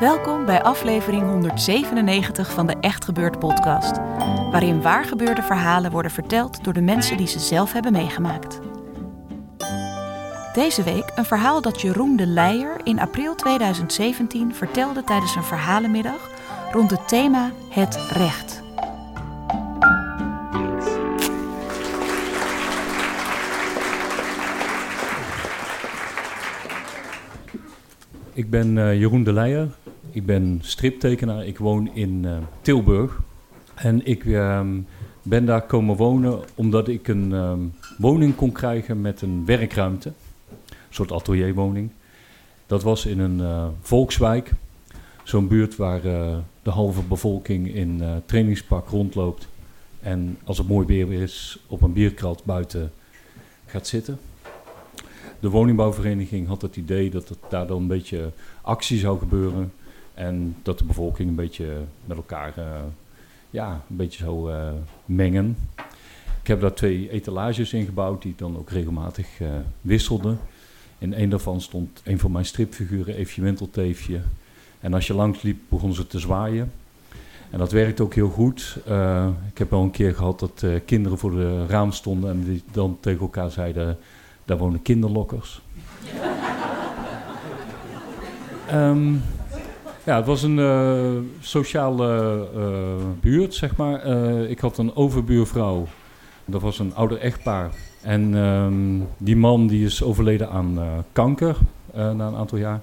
Welkom bij aflevering 197 van de Echt Gebeurd podcast, waarin waargebeurde verhalen worden verteld door de mensen die ze zelf hebben meegemaakt. Deze week een verhaal dat Jeroen de Leijer in april 2017 vertelde tijdens een verhalenmiddag rond het thema het recht. Ik ben eh, Jeroen de Leijer. Ik ben striptekenaar. Ik woon in eh, Tilburg. En ik ehm, ben daar komen wonen omdat ik een ehm, woning kon krijgen met een werkruimte. Een soort atelierwoning. Dat was in een eh, volkswijk. Zo'n buurt waar de halve bevolking in trainingspak rondloopt. En als het mooi weer is, op een bierkrat buiten gaat zitten. De woningbouwvereniging had het idee dat het daar dan een beetje actie zou gebeuren. En dat de bevolking een beetje met elkaar eh, ja, een beetje zou eh, mengen. Ik heb daar twee etalages in gebouwd die dan ook regelmatig eh, wisselden. In een daarvan stond een van mijn stripfiguren, Eefje Wintelteefje. En als je langs liep, begon ze te zwaaien. En dat werkte ook heel goed. Ik heb al een keer gehad dat kinderen voor de raam stonden en die dan tegen elkaar zeiden... Daar wonen kinderlokkers. Ehm, ja, het was een eh, sociale eh, buurt, zeg maar. Eh, ik had een overbuurvrouw. Dat was een ouder echtpaar. En ehm, die man die is overleden aan kanker na een aantal jaar.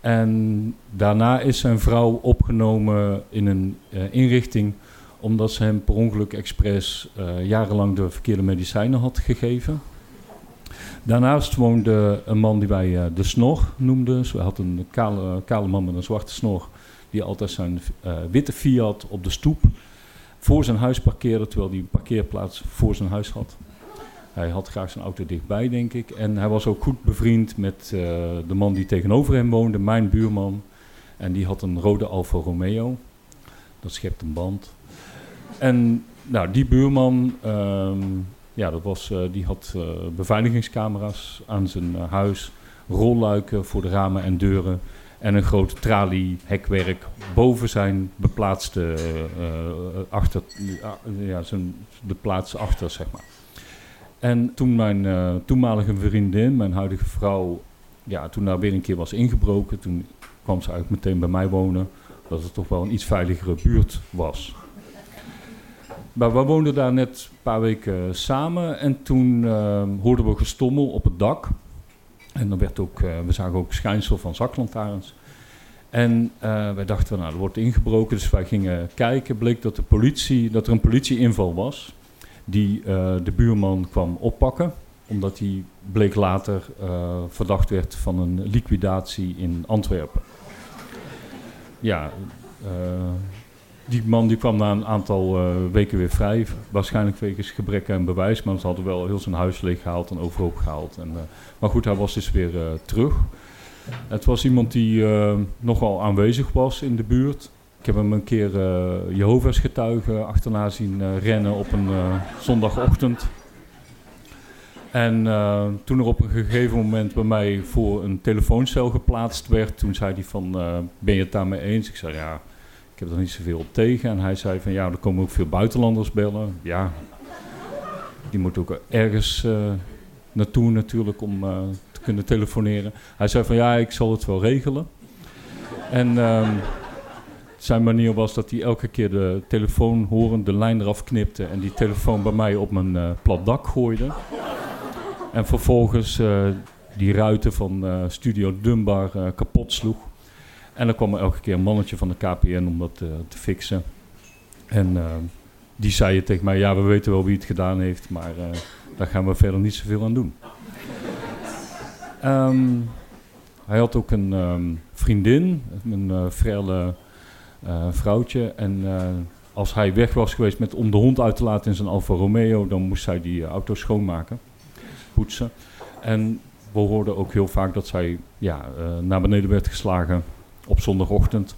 En daarna is zijn vrouw opgenomen in een inrichting omdat ze hem per ongeluk expres jarenlang de verkeerde medicijnen had gegeven. Daarnaast woonde een man die wij eh, de snor noemden. Dus we hadden een kale, kale man met een zwarte snor. Die altijd zijn eh, witte Fiat op de stoep voor zijn huis parkeerde. Terwijl hij een parkeerplaats voor zijn huis had. Hij had graag zijn auto dichtbij, denk ik. En hij was ook goed bevriend met eh, de man die tegenover hem woonde, mijn buurman. En die had een rode Alfa Romeo. Dat schept een band. En nou, die buurman, ehm, ja, dat was, eh, die had eh, beveiligingscamera's aan zijn eh, huis, rolluiken voor de ramen en deuren en een groot traliehekwerk boven zijn beplaatste achter, eh, ja, zijn, de plaats achter, zeg maar. En toen mijn toenmalige vriendin, mijn huidige vrouw, ja, toen daar weer een keer was ingebroken, toen kwam ze eigenlijk meteen bij mij wonen, dat het toch wel een iets veiligere buurt was. Maar we woonden daar net een paar weken samen en toen eh, hoorden we gestommel op het dak. En dan werd ook, eh, we zagen ook schijnsel van zaklantaarns. En eh, wij dachten, nou, er wordt ingebroken, dus wij gingen kijken. Bleek dat, de politie, dat er een politieinval was die eh, de buurman kwam oppakken. Omdat hij bleek later verdacht werd van een liquidatie in Antwerpen. Ja, die man die kwam na een aantal eh, weken weer vrij. Waarschijnlijk wegens gebrek aan bewijs. Maar ze hadden wel heel zijn huis leeggehaald en overhoop gehaald. En, eh, maar goed, hij was dus weer eh, terug. Het was iemand die nogal aanwezig was in de buurt. Ik heb hem een keer eh Jehovah's getuigen achterna zien rennen op een zondagochtend. En toen er op een gegeven moment bij mij voor een telefooncel geplaatst werd, toen zei hij van, ben je het daarmee eens? Ik zei, ja, ik heb er niet zoveel op tegen. En hij zei van, ja, er komen ook veel buitenlanders bellen. Ja, die moeten ook ergens eh, naartoe natuurlijk om eh, te kunnen telefoneren. Hij zei van, ja, ik zal het wel regelen. En ehm, zijn manier was dat hij elke keer de telefoon horend, de lijn eraf knipte en die telefoon bij mij op mijn eh, plat dak gooide. En vervolgens die ruiten van Studio Dunbar kapot sloeg. En dan kwam er elke keer een mannetje van de KPN om dat te fixen. En die zei tegen mij, ja, we weten wel wie het gedaan heeft, maar daar gaan we verder niet zoveel aan doen. Ehm, hij had ook een ehm, vriendin, een uh, frelle uh, vrouwtje. En uh, als hij weg was geweest met, om de hond uit te laten in zijn Alfa Romeo, dan moest zij die auto schoonmaken, poetsen. En we hoorden ook heel vaak dat zij ja, naar beneden werd geslagen op zondagochtend.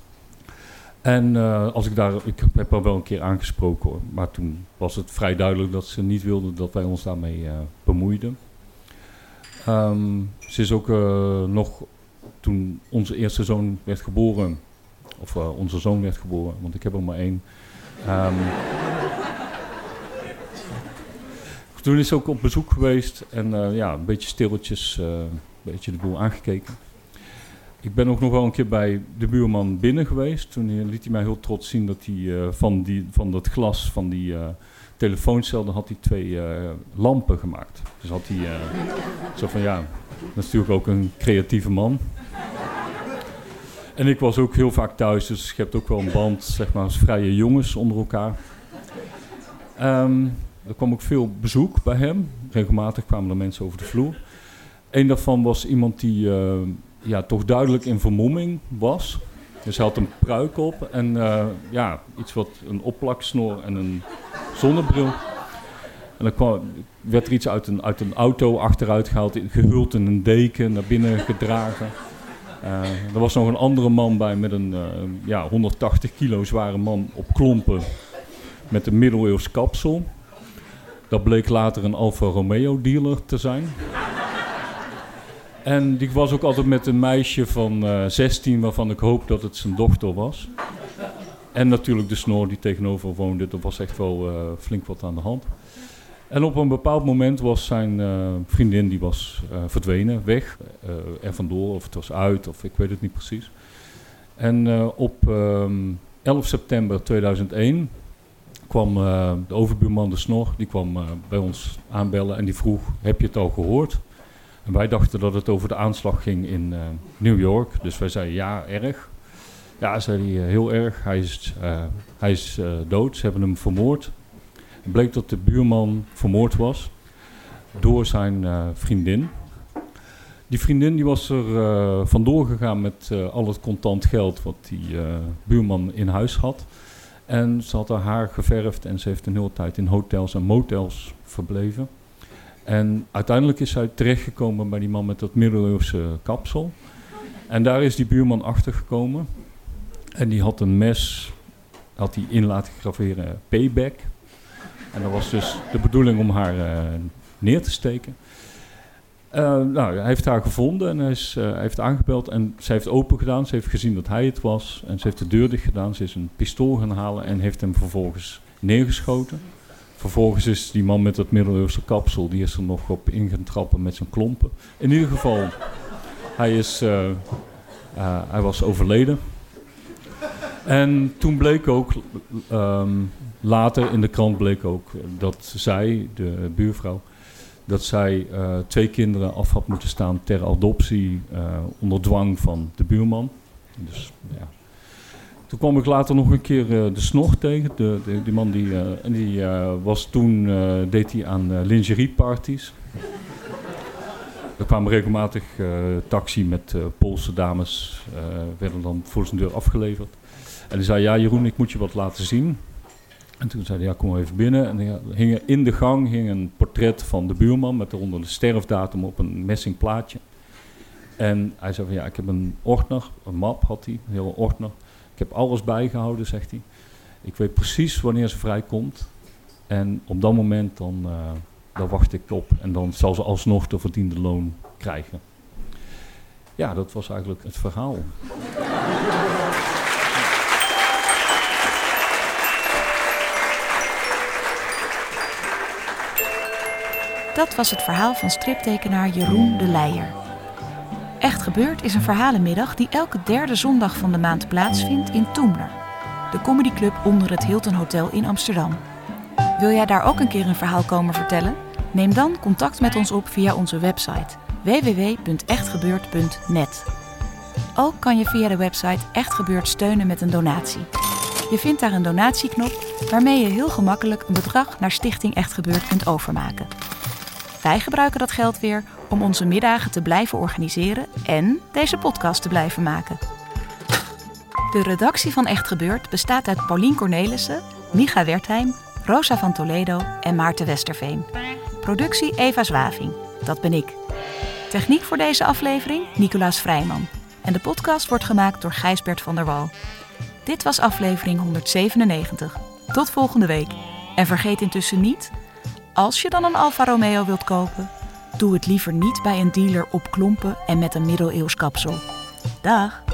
En als ik daar, ik heb haar wel een keer aangesproken hoor, maar toen was het vrij duidelijk dat ze niet wilde dat wij ons daarmee bemoeiden. Um, ze is ook uh, nog toen onze eerste zoon werd geboren, of uh, onze zoon werd geboren, want ik heb er maar één. Um, toen is ze ook op bezoek geweest en uh, ja, een beetje stilletjes, een beetje de boel aangekeken. Ik ben ook nog wel een keer bij de buurman binnen geweest. Toen liet hij mij heel trots zien dat hij van, die, van dat glas van die telefooncel, dan had hij twee uh, lampen gemaakt. Dus had hij uh, zo van ja, dat is natuurlijk ook een creatieve man. En ik was ook heel vaak thuis, dus je hebt ook wel een band, zeg maar, als vrije jongens onder elkaar. Um, er kwam ook veel bezoek bij hem. Regelmatig kwamen er mensen over de vloer. Een daarvan was iemand die uh, ja, toch duidelijk in vermomming was. Dus hij had een pruik op en uh, ja, iets wat een opplaksnor en een zonnebril. En dan kwam, werd er iets uit een, uit een auto achteruit gehaald, gehuld in een deken, naar binnen gedragen. Uh, er was nog een andere man bij met een uh, ja, 180 kilo zware man op klompen met een middeleeuws kapsel. Dat bleek later een Alfa Romeo dealer te zijn. En die was ook altijd met een meisje van uh, 16 waarvan ik hoop dat het zijn dochter was. En natuurlijk de snor die tegenover woonde. Er was echt wel uh, flink wat aan de hand. En op een bepaald moment was zijn uh, vriendin die was verdwenen, weg. er vandoor, of het was uit, of ik weet het niet precies. En op um, ehm, 11 september 2001 kwam de overbuurman de snor, die kwam bij ons aanbellen en die vroeg, heb je het al gehoord? Wij dachten dat het over de aanslag ging in New York. Dus wij zeiden ja, erg. Ja, zei hij, eh, heel erg. Hij is, uh, hij is dood. Ze hebben hem vermoord. Het bleek dat de buurman vermoord was door zijn vriendin. Die vriendin die was er vandoor gegaan met al het contant geld wat die buurman in huis had. En ze had haar haar geverfd en ze heeft een hele tijd in hotels en motels verbleven. En uiteindelijk is zij terechtgekomen bij die man met dat middeleeuwse kapsel. En daar is die buurman achter gekomen. En die had een mes, had hij in laten graveren, payback. En dat was dus de bedoeling om haar uh, neer te steken. Uh, nou, hij heeft haar gevonden en hij, is, hij heeft aangebeld en ze heeft open gedaan. Ze heeft gezien dat hij het was en ze heeft de deur dicht gedaan. Ze is een pistool gaan halen en heeft hem vervolgens neergeschoten. Vervolgens is die man met dat middeleeuwse kapsel, die is er nog op in met zijn klompen. In ieder geval, hij, is, hij was overleden. En toen bleek ook, um, later in de krant bleek ook dat zij, de buurvrouw, dat zij uh, twee kinderen af had moeten staan ter adoptie onder dwang van de buurman. Dus, ja. Toen kwam ik later nog een keer uh, de snor tegen. De, de, die man die, en die was toen, deed hij aan lingerieparties. Er kwamen regelmatig taxi met Poolse dames, werden dan voor zijn deur afgeleverd. En hij zei, ja Jeroen, ik moet je wat laten zien. En toen zei hij, ja kom even binnen. En in de gang hing een portret van de buurman met eronder de sterfdatum op een messing plaatje. En hij zei van ja, ik heb een ordner, een map had hij, een hele ordner. Ik heb alles bijgehouden, zegt hij. Ik weet precies wanneer ze vrijkomt. En op dat moment dan, uh, dan wacht ik op. En dan zal ze alsnog de verdiende loon krijgen. Ja, dat was eigenlijk het verhaal. Dat was het verhaal van striptekenaar Jeroen de Leijer. Echt gebeurd is een verhalenmiddag die elke derde zondag van de maand plaatsvindt in Toemler, de comedyclub onder het Hilton Hotel in Amsterdam. Wil jij daar ook een keer een verhaal komen vertellen? Neem dan contact met ons op via onze website www.echtgebeurd.net. Ook kan je via de website Echt Gebeurd steunen met een donatie. Je vindt daar een donatieknop waarmee je heel gemakkelijk een bedrag naar Stichting Echt Gebeurd kunt overmaken. Wij gebruiken dat geld weer om onze middagen te blijven organiseren en deze podcast te blijven maken. De redactie van Echt Gebeurd bestaat uit Paulien Cornelissen, Micha Wertheim, Rosa van Toledo en Maarten Westerveen. Productie Eva Zwaving, dat ben ik. Techniek voor deze aflevering Nicolaas Vrijman. En de podcast wordt gemaakt door Gijsbert van der Wal. Dit was aflevering 197. Tot volgende week. En vergeet intussen niet, als je dan een Alfa Romeo wilt kopen, doe het liever niet bij een dealer op klompen en met een middeleeuws kapsel. Dag!